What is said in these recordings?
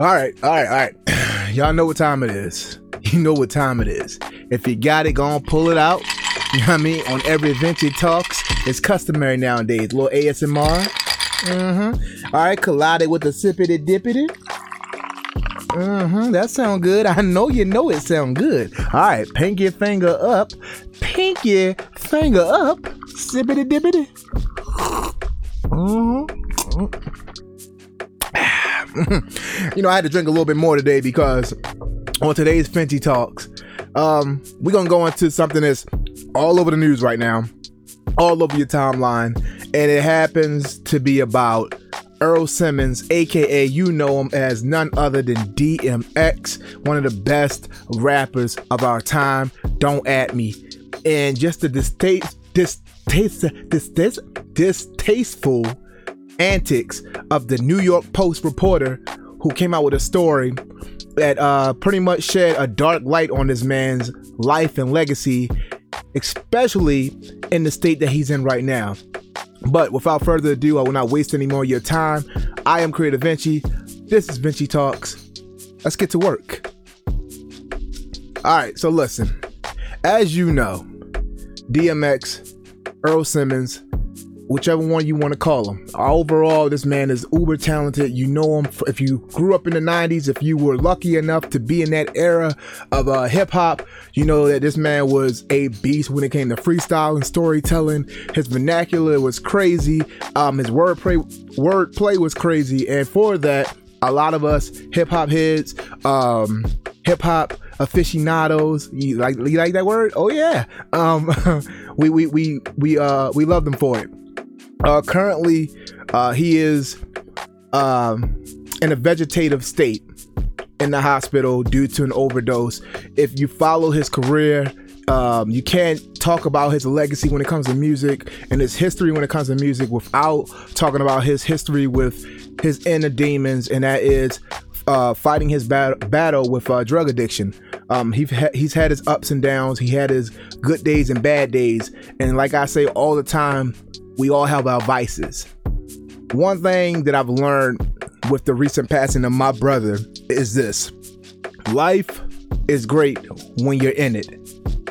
All right, all right, all right. Y'all know what time it is. You know what time it is. If you got it, go on, pull it out. You know what I mean? On every Vinci Talks, it's customary nowadays. A little ASMR. Mm-hmm. All right, collide it with a sippity dippity. Mm-hmm. That sound good. I know you know it sound good. All right, pinky finger up. Pinky finger up. Sippity dippity. Mm-hmm. you know, I had to drink a little bit more today because on today's Vinci Talks, um, we're gonna go into something that's all over the news right now, all over your timeline, and it happens to be about Earl Simmons, aka you know him as none other than DMX, one of the best rappers of our time. Don't at me. And just the distaste, distaste, distaste, distasteful antics of the New York Post reporter who came out with a story that uh, pretty much shed a dark light on this man's life and legacy, especially in the state that he's in right now. But without further ado, I will not waste any more of your time. I am Creator Vinci. This is Vinci Talks. Let's get to work. All right, so listen. As you know, DMX, Earl Simmons, whichever one you want to call him. Overall, this man is uber talented. You know him if you grew up in the 90s, if you were lucky enough to be in that era of uh, hip hop, you know that this man was a beast when it came to freestyle and storytelling. His vernacular was crazy. Um, his wordplay wordplay was crazy, and for that, a lot of us hip hop heads, um, hip hop aficionados. You like you like that word? Oh yeah. Um, we we we we uh we love them for it. Uh, currently, uh, he is um, in a vegetative state in the hospital due to an overdose. If you follow his career, um, you can't talk about his legacy when it comes to music and his history when it comes to music without talking about his history with his inner demons, and that is uh, fighting his bat- battle with uh, drug addiction. Um, he ha- he's had his ups and downs. He had his good days and bad days, and like I say all the time, we all have our vices. One thing that I've learned with the recent passing of my brother is this life is great when you're in it.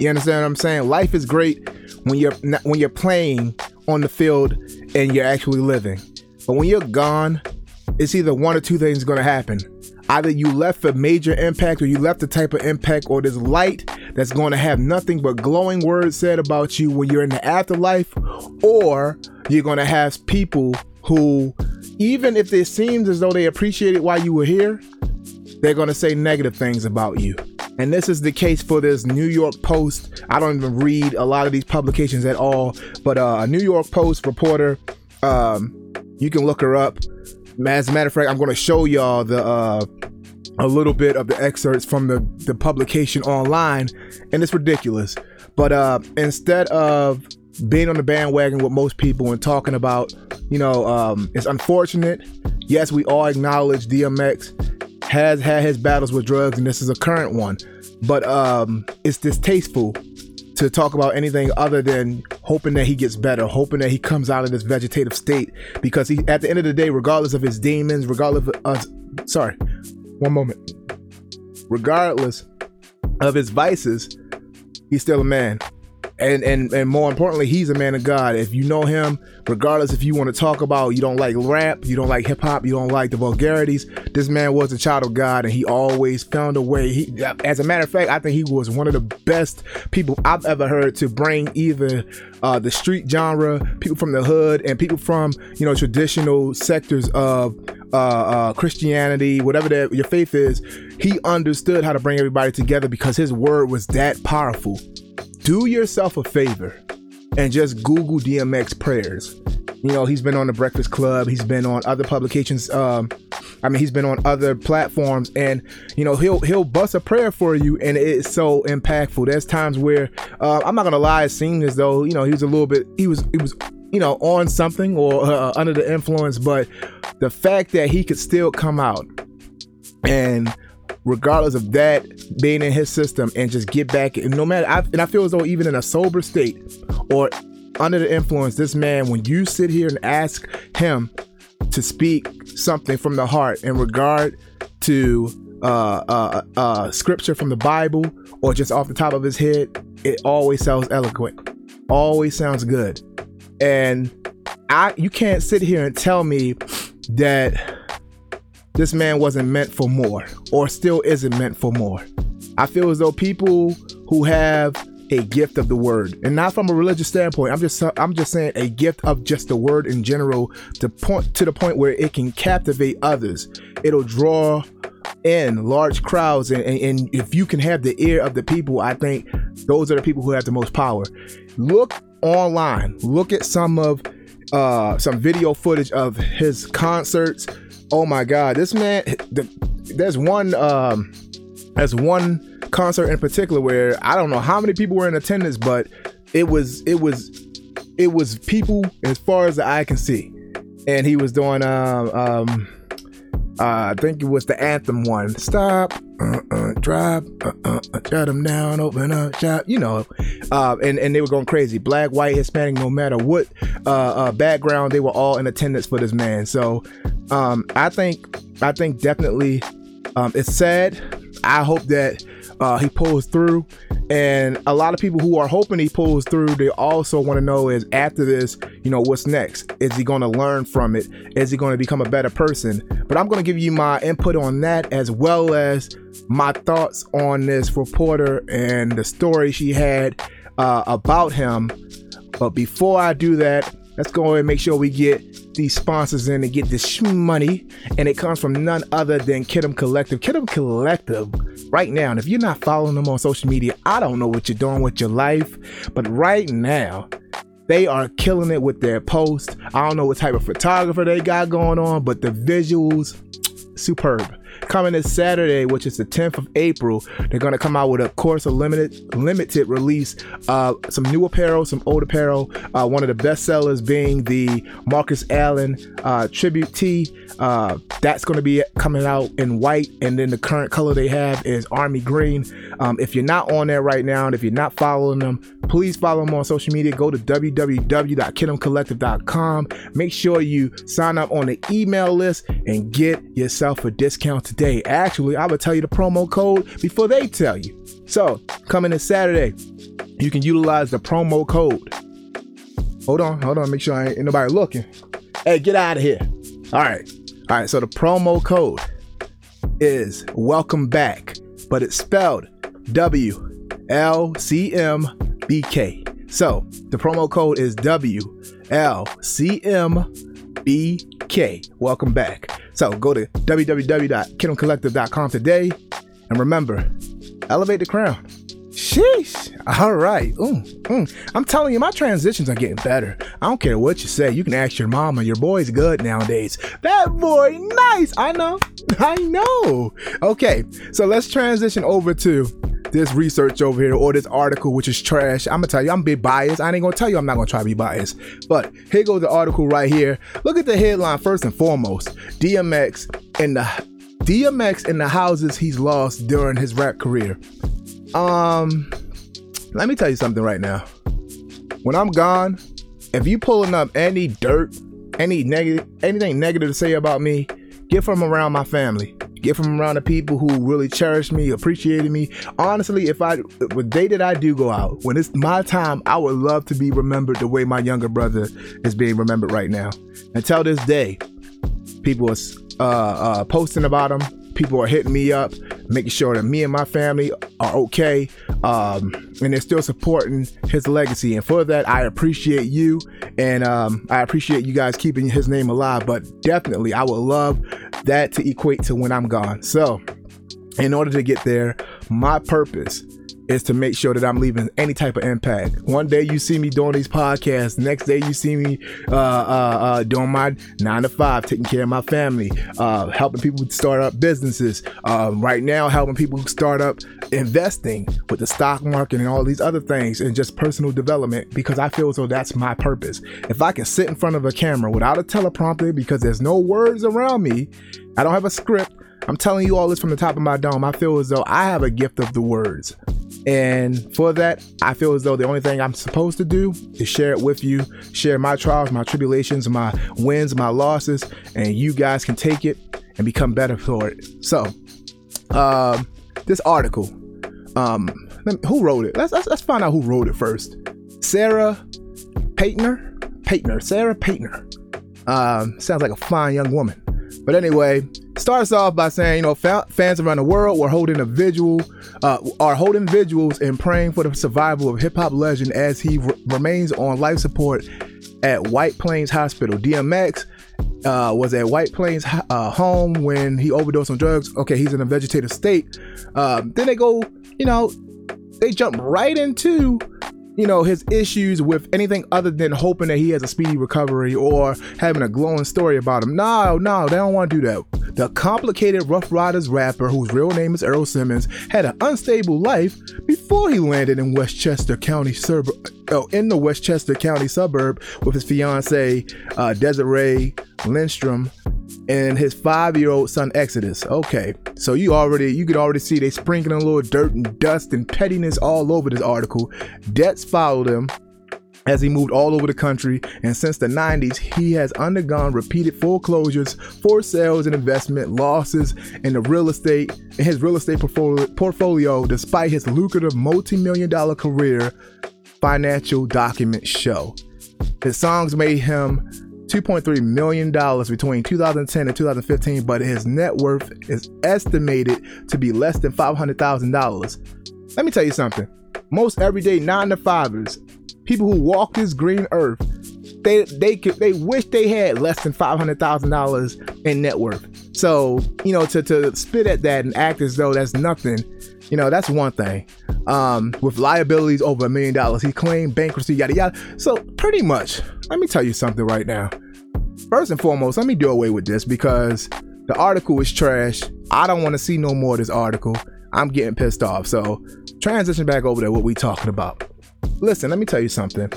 You understand what I'm saying? Life is great when you're when you're playing on the field and you're actually living. But when you're gone, it's either one or two things going to happen. Either you left a major impact or you left the type of impact or this light that's going to have nothing but glowing words said about you when you're in the afterlife, or you're going to have people who, even if it seems as though they appreciated why you were here, they're going to say negative things about you. And this is the case for this New York Post. I don't even read a lot of these publications at all, but uh, a New York Post reporter, um, you can look her up. As a matter of fact, I'm going to show y'all the uh, a little bit of the excerpts from the, the publication online, and it's ridiculous. But uh, instead of being on the bandwagon with most people and talking about, you know, um, it's unfortunate. Yes, we all acknowledge DMX has had his battles with drugs, and this is a current one. But um, it's distasteful to talk about anything other than hoping that he gets better, hoping that he comes out of this vegetative state. Because he, at the end of the day, regardless of his demons, regardless of, uh, sorry, one moment. Regardless of his vices, he's still a man. And and and more importantly, he's a man of God. If you know him, regardless if you want to talk about you don't like rap, you don't like hip hop, you don't like the vulgarities, this man was a child of God and he always found a way. He as a matter of fact, I think he was one of the best people I've ever heard to bring either uh, the street genre, people from the hood, and people from, you know, traditional sectors of uh, uh, Christianity, whatever that your faith is, he understood how to bring everybody together because his word was that powerful. Do yourself a favor and just Google DMX prayers. You know, he's been on the Breakfast Club, he's been on other publications. Um, I mean, he's been on other platforms, and you know, he'll he'll bust a prayer for you, and it's so impactful. There's times where uh, I'm not gonna lie, it seemed as though you know he was a little bit, he was he was you know, on something or uh, under the influence, but the fact that he could still come out and regardless of that being in his system and just get back and no matter I, and I feel as though even in a sober state or under the influence this man when you sit here and ask him to speak something from the heart in regard to uh, uh, uh, scripture from the Bible or just off the top of his head, it always sounds eloquent, always sounds good. And I, you can't sit here and tell me that this man wasn't meant for more or still isn't meant for more. I feel as though people who have a gift of the word and not from a religious standpoint i'm just i'm just saying a gift of just the word in general to point to the point where it can captivate others. It'll draw in large crowds and, and, and if you can have the ear of the people i think those are the people who have the most power. Look online. Look at some of uh some video footage of his concerts. Oh my god this man the, there's one um there's one concert in particular where I don't know how many people were in attendance, but it was it was it was people as far as the eye can see, and he was doing um um uh, I think it was the anthem one. Stop, uh, uh, drop, uh, uh, uh, shut them down, open up shop. You know, uh, and and they were going crazy. Black, white, Hispanic, no matter what uh, uh, background, they were all in attendance for this man. So, um, I think I think definitely, um, it's sad. I hope that uh, he pulls through. And a lot of people who are hoping he pulls through, they also want to know is after this, you know, what's next? Is he going to learn from it? Is he going to become a better person? But I'm going to give you my input on that as well as my thoughts on this reporter and the story she had uh, about him. But before I do that, let's go and make sure we get these sponsors in and get this money. And it comes from none other than Kidum Collective. Kidum Collective right now. And if you're not following them on social media, I don't know what you're doing with your life. But right now, they are killing it with their posts. I don't know what type of photographer they got going on, but the visuals, superb coming this Saturday, which is the 10th of April. They're gonna come out with a course a limited limited release, uh, some new apparel, some old apparel. Uh, one of the best sellers being the Marcus Allen uh, tribute tee. Uh, that's gonna be coming out in white, and then the current color they have is army green. Um, if you're not on there right now, and if you're not following them, please follow them on social media. Go to www.kidumcollective.com. Make sure you sign up on the email list and get yourself a discount today. Actually, I will tell you the promo code before they tell you. So, coming this Saturday, you can utilize the promo code. Hold on, hold on, make sure I ain't, ain't nobody looking. Hey, get out of here. All right. All right, so the promo code is welcome back, but it's spelled W L C M B K. So the promo code is W L C M B K. Welcome back. So go to www.kidumcollective.com today. And remember, elevate the crown. Sheesh. All right. Mm, mm. I'm telling you, my transitions are getting better. I don't care what you say. You can ask your mama. Your boy's good nowadays. That boy, nice. I know. I know. Okay. So let's transition over to this research over here or this article, which is trash. I'm gonna tell you, I'm be biased. I ain't gonna tell you I'm not gonna try to be biased. But here goes the article right here. Look at the headline first and foremost. DMX and the DMX and the houses he's lost during his rap career. Um, let me tell you something right now. When I'm gone, if you pulling up any dirt, any negative, anything negative to say about me, get from around my family get from around the people who really cherish me, appreciated me. Honestly, if I the day that I do go out, when it's my time, I would love to be remembered the way my younger brother is being remembered right now. Until this day, people are uh, uh, posting about him. People are hitting me up, making sure that me and my family are okay, um, and they're still supporting his legacy. And for that, I appreciate you, and um, I appreciate you guys keeping his name alive. But definitely, I would love that to equate to when I'm gone. So, in order to get there, my purpose is to make sure that I'm leaving any type of impact. One day you see me doing these podcasts. Next day you see me uh, uh, uh, doing my nine to five, taking care of my family, uh, helping people start up businesses. Uh, right now, helping people start up investing with the stock market and all these other things, and just personal development. Because I feel as though that's my purpose. If I can sit in front of a camera without a teleprompter, because there's no words around me, I don't have a script. I'm telling you all this from the top of my dome. I feel as though I have a gift of the words. And for that, I feel as though the only thing I'm supposed to do is share it with you, share my trials, my tribulations, my wins, my losses, and you guys can take it and become better for it. So, um, this article, um, who wrote it? Let's, let's let's find out who wrote it first. Sarah Paetner, Paetner, Sarah Paetner. Um, sounds like a fine young woman. But anyway, starts off by saying, you know, fa- fans around the world were holding a uh, are holding vigils and praying for the survival of hip hop legend as he remains on life support at White Plains Hospital. DMX uh, was at White Plains uh, home when he overdosed on drugs. Okay, he's in a vegetative state. Um, then they go, you know, they jump right into you know, his issues with anything other than hoping that he has a speedy recovery or having a glowing story about him. No, no, they don't want to do that. The complicated Ruff Ryders rapper, whose real name is Earl Simmons, had an unstable life before he landed in Westchester County suburb, oh, in the Westchester County suburb with his fiancee uh, Desiree Lindstrom and his five-year-old son Exodus. Okay, so you already you could already see they sprinkling a little dirt and dust and pettiness all over this article. Debts followed him as he moved all over the country, and since the 90s, he has undergone repeated foreclosures, forced sales and investment losses in the real estate in his real estate portfolio, portfolio despite his lucrative multi-million dollar career. Financial documents show. His songs made him $2.3 million between 2010 and 2015, but his net worth is estimated to be less than $500,000. Let me tell you something. Most everyday nine to fivers, people who walk this green earth, they they could they wish they had less than five hundred thousand dollars in net worth. So you know to to spit at that and act as though that's nothing, you know that's one thing. Um, with liabilities over a million dollars, he claimed bankruptcy, yada yada. So pretty much, let me tell you something right now. First and foremost, let me do away with this because the article is trash. I don't want to see no more of this article. I'm getting pissed off. So transition back over to what we talking about. Listen, let me tell you something.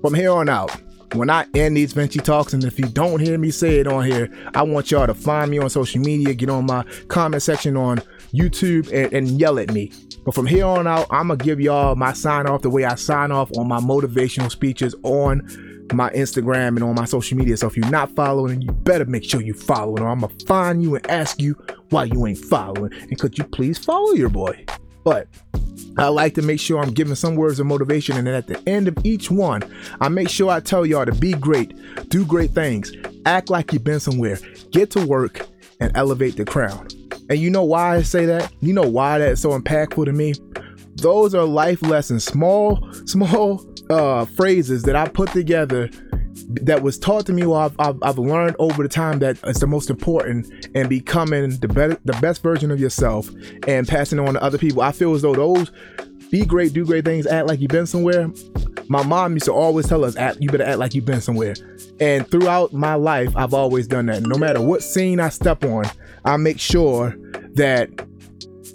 From here on out, when I end these Vinci talks, and if you don't hear me say it on here, I want y'all to find me on social media, get on my comment section on YouTube, and, and yell at me. But from here on out, I'm gonna give y'all my sign off the way I sign off on my motivational speeches on my Instagram and on my social media. So if you're not following, you better make sure you following, or I'm gonna find you and ask you why you ain't following. And could you please follow your boy? But I like to make sure I'm giving some words of motivation, and then at the end of each one, I make sure I tell y'all to be great, do great things, act like you've been somewhere, get to work, and elevate the crown. And you know why I say that? You know why that's so impactful to me? Those are life lessons, small, small uh, phrases that I put together that was taught to me or I've, I've, I've, learned over the time that it's the most important and becoming the better the best version of yourself and passing on to other people i feel as though those be great do great things act like you've been somewhere my mom used to always tell us you better act like you've been somewhere and throughout my life i've always done that no matter what scene i step on i make sure that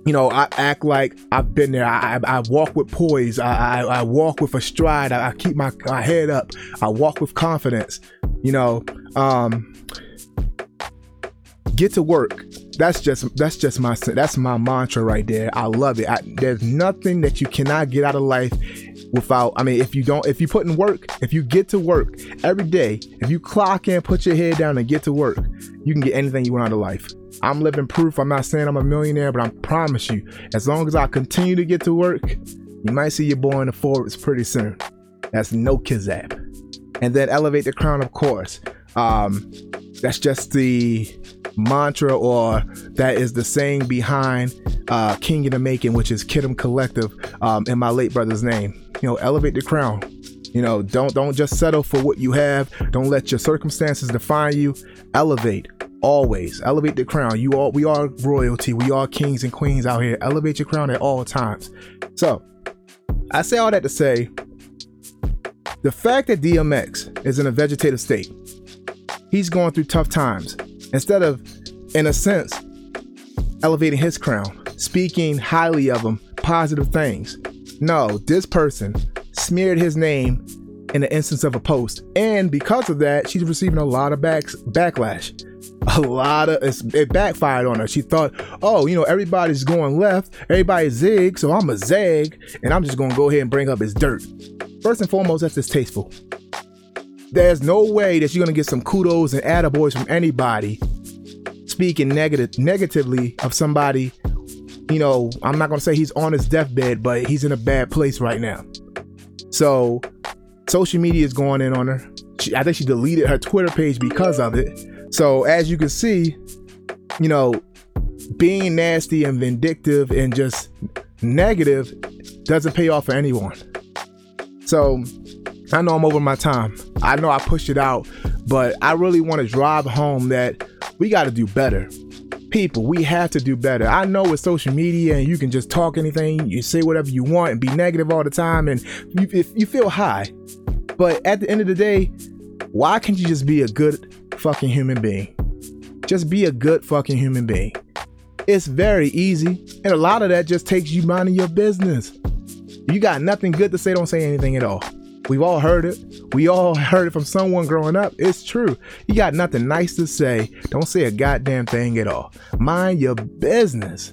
you know, I act like I've been there. I, I, I walk with poise. I, I, I, walk with a stride. I, keep my, my head up. I walk with confidence. You know, um, get to work. That's just that's just my that's my mantra right there. I love it. there's nothing that you cannot get out of life without. I mean, if you don't, if you put in work, if you get to work every day, if you clock in, put your head down, and get to work, you can get anything you want out of life. I'm living proof. I'm not saying I'm a millionaire, but I promise you, as long as I continue to get to work, you might see your boy in the Forbes pretty soon. That's no kizap. And then elevate the crown, of course. Um, that's just the mantra, or that is the saying behind uh, King of the Making, which is Kidum Collective, um, in my late brother's name. You know, elevate the crown. You know, don't don't just settle for what you have. Don't let your circumstances define you. Elevate always elevate the crown. You all, we are royalty. We are kings and queens out here. Elevate your crown at all times. So, I say all that to say, the fact that DMX is in a vegetative state, he's going through tough times. Instead of, in a sense, elevating his crown, speaking highly of him, positive things. No, this person smeared his name in the instance of a post, and because of that, she's receiving a lot of backs, backlash a lot of it backfired on her. She thought, oh, you know, everybody's going left, everybody's zig, so I'm a zag, and I'm just gonna go ahead and bring up his dirt. First and foremost, that's distasteful. There's no way that you're gonna get some kudos and attaboys from anybody speaking negative negatively of somebody. You know, I'm not gonna say he's on his deathbed, but he's in a bad place right now. So, social media is going in on her. She, I think she deleted her Twitter page because of it. So, as you can see, you know, being nasty and vindictive and just negative doesn't pay off for anyone. So I know I'm over my time. I know I pushed it out, but I really want to drive home that we got to do better. People, we have to do better. I know with social media and you can just talk anything, you say whatever you want and be negative all the time and you, if you feel high. But at the end of the day, why can't you just be a good fucking human being? Just be a good fucking human being. It's very easy. And a lot of that just takes you minding your business. You got nothing good to say, don't say anything at all. We've all heard it. We all heard it from someone growing up. It's true. You got nothing nice to say. Don't say a goddamn thing at all. Mind your business.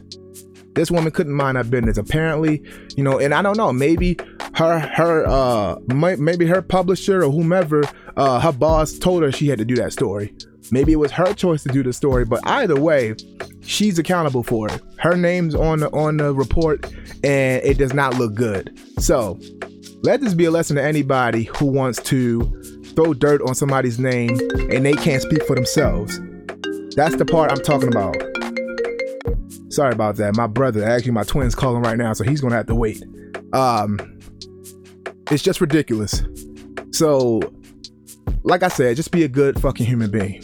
This woman couldn't mind her business. Apparently, you know, and I don't know, maybe her her uh maybe her publisher or whomever uh her boss told her she had to do that story. Maybe it was her choice to do the story, but either way, she's accountable for it. Her name's on the on the report and it does not look good. So, let this be a lesson to anybody who wants to throw dirt on somebody's name and they can't speak for themselves. That's the part I'm talking about. Sorry about that. My brother, actually my twin's calling right now, so he's to have to wait. Um it's just ridiculous. So, like I said, just be a good fucking human being.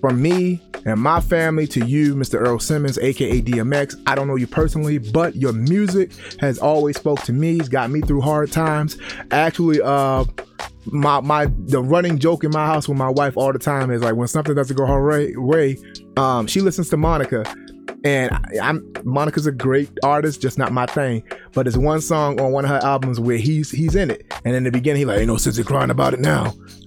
From me and my family to you, Mr. Earl Simmons, aka DMX. I don't know you personally, but your music has always spoke to me. It's got me through hard times. Actually, uh my my the running joke in my house with my wife all the time is like when something doesn't go her way, um, she listens to Monica and I, am Monica's a great artist, just not my thing. But there's one song on one of her albums where he's he's in it, and in the beginning he's like, "Ain't no sense in crying about it now."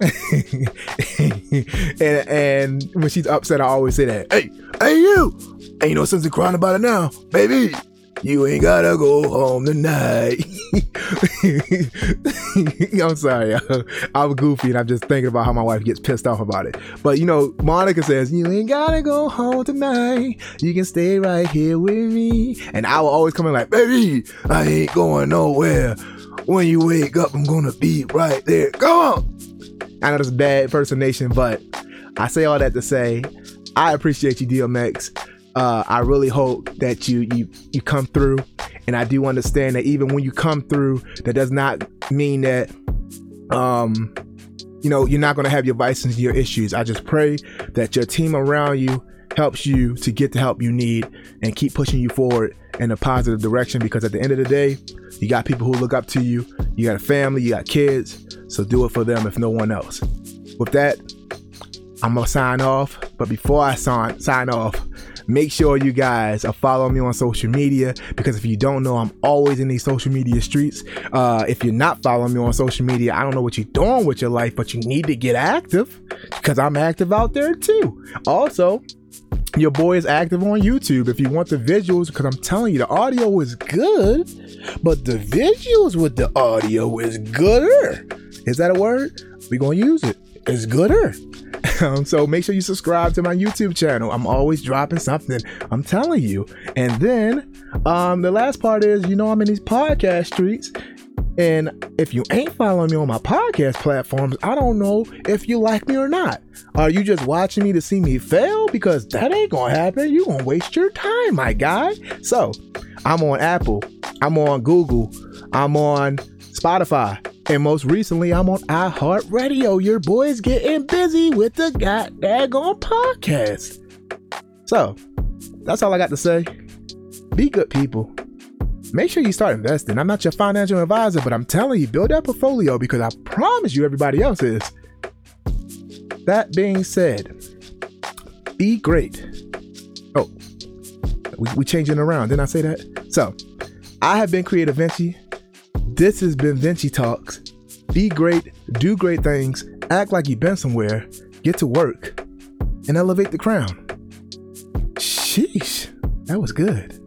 and and when she's upset, I always say that, "Hey, hey, you, ain't no sense in crying about it now, baby." You ain't gotta go home tonight. I'm sorry. I'm goofy and I'm just thinking about how my wife gets pissed off about it. But you know, Monica says, You ain't gotta go home tonight. You can stay right here with me. And I will always come in like, Baby, I ain't going nowhere. When you wake up, I'm gonna be right there. Go on. I know that's bad impersonation, but I say all that to say I appreciate you, DMX. Uh, I really hope that you you you come through, and I do understand that even when you come through, that does not mean that um you know you're not going to have your vices and your issues. I just pray that your team around you helps you to get the help you need and keep pushing you forward in a positive direction because at the end of the day, you got people who look up to you. You got a family, you got kids, so do it for them if no one else. With that, I'm gonna sign off. But before I sign sign off, Make sure you guys are following me on social media because if you don't know, I'm always in these social media streets. Uh, if you're not following me on social media, I don't know what you're doing with your life, but you need to get active because I'm active out there too. Also, your boy is active on YouTube if you want the visuals because I'm telling you the audio is good, but the visuals with the audio is gooder. Is that a word? We're gonna use it. It's gooder. Um, so make sure you subscribe to my YouTube channel. I'm always dropping something. I'm telling you. And then um, the last part is, you know, I'm in these podcast streets. And if you ain't following me on my podcast platforms, I don't know if you like me or not. Are you just watching me to see me fail? Because that ain't gonna happen. you gonna waste your time, my guy. So I'm on Apple, I'm on Google, I'm on Spotify, and most recently, I'm on iHeartRadio. Your boy's getting busy with the goddamn podcast. So, that's all I got to say. Be good people. Make sure you start investing. I'm not your financial advisor, but I'm telling you, build that portfolio because I promise you everybody else is. That being said, be great. Oh, we, we changing around. Didn't I say that? So, I have been Creative Vinci. This has been Vinci Talks. Be great, do great things, act like you've been somewhere, get to work, and elevate the crown. Sheesh, that was good.